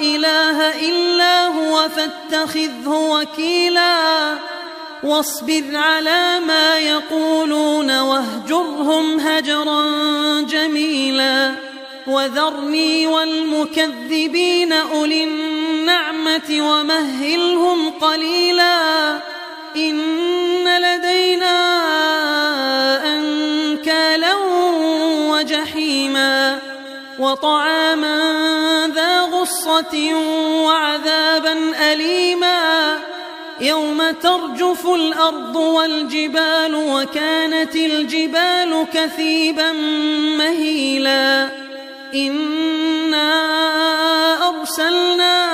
إله إلا هو فاتخذه وكيلا واصبر على ما يقولون واهجرهم هجرا جميلا وذرني والمكذبين أولي النعمة ومهلهم قليلا إن لدينا وطعاما ذا غصة وعذابا أليما يوم ترجف الأرض والجبال وكانت الجبال كثيبا مهيلا إنا أرسلنا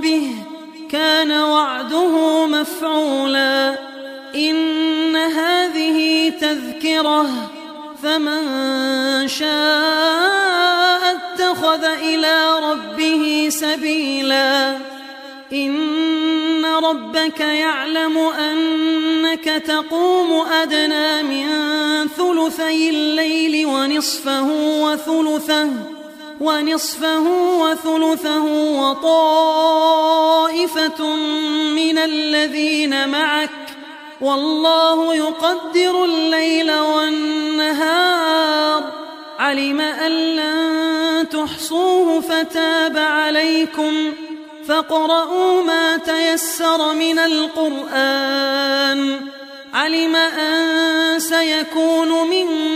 به كان وعده مفعولا. إن هذه تذكرة فمن شاء اتخذ إلى ربه سبيلا. إن ربك يعلم أنك تقوم أدنى من ثلثي الليل ونصفه وثلثه. ونصفه وثلثه وطائفة من الذين معك والله يقدر الليل والنهار. علم أن لن تحصوه فتاب عليكم. فاقرؤوا ما تيسر من القرآن. علم أن سيكون منكم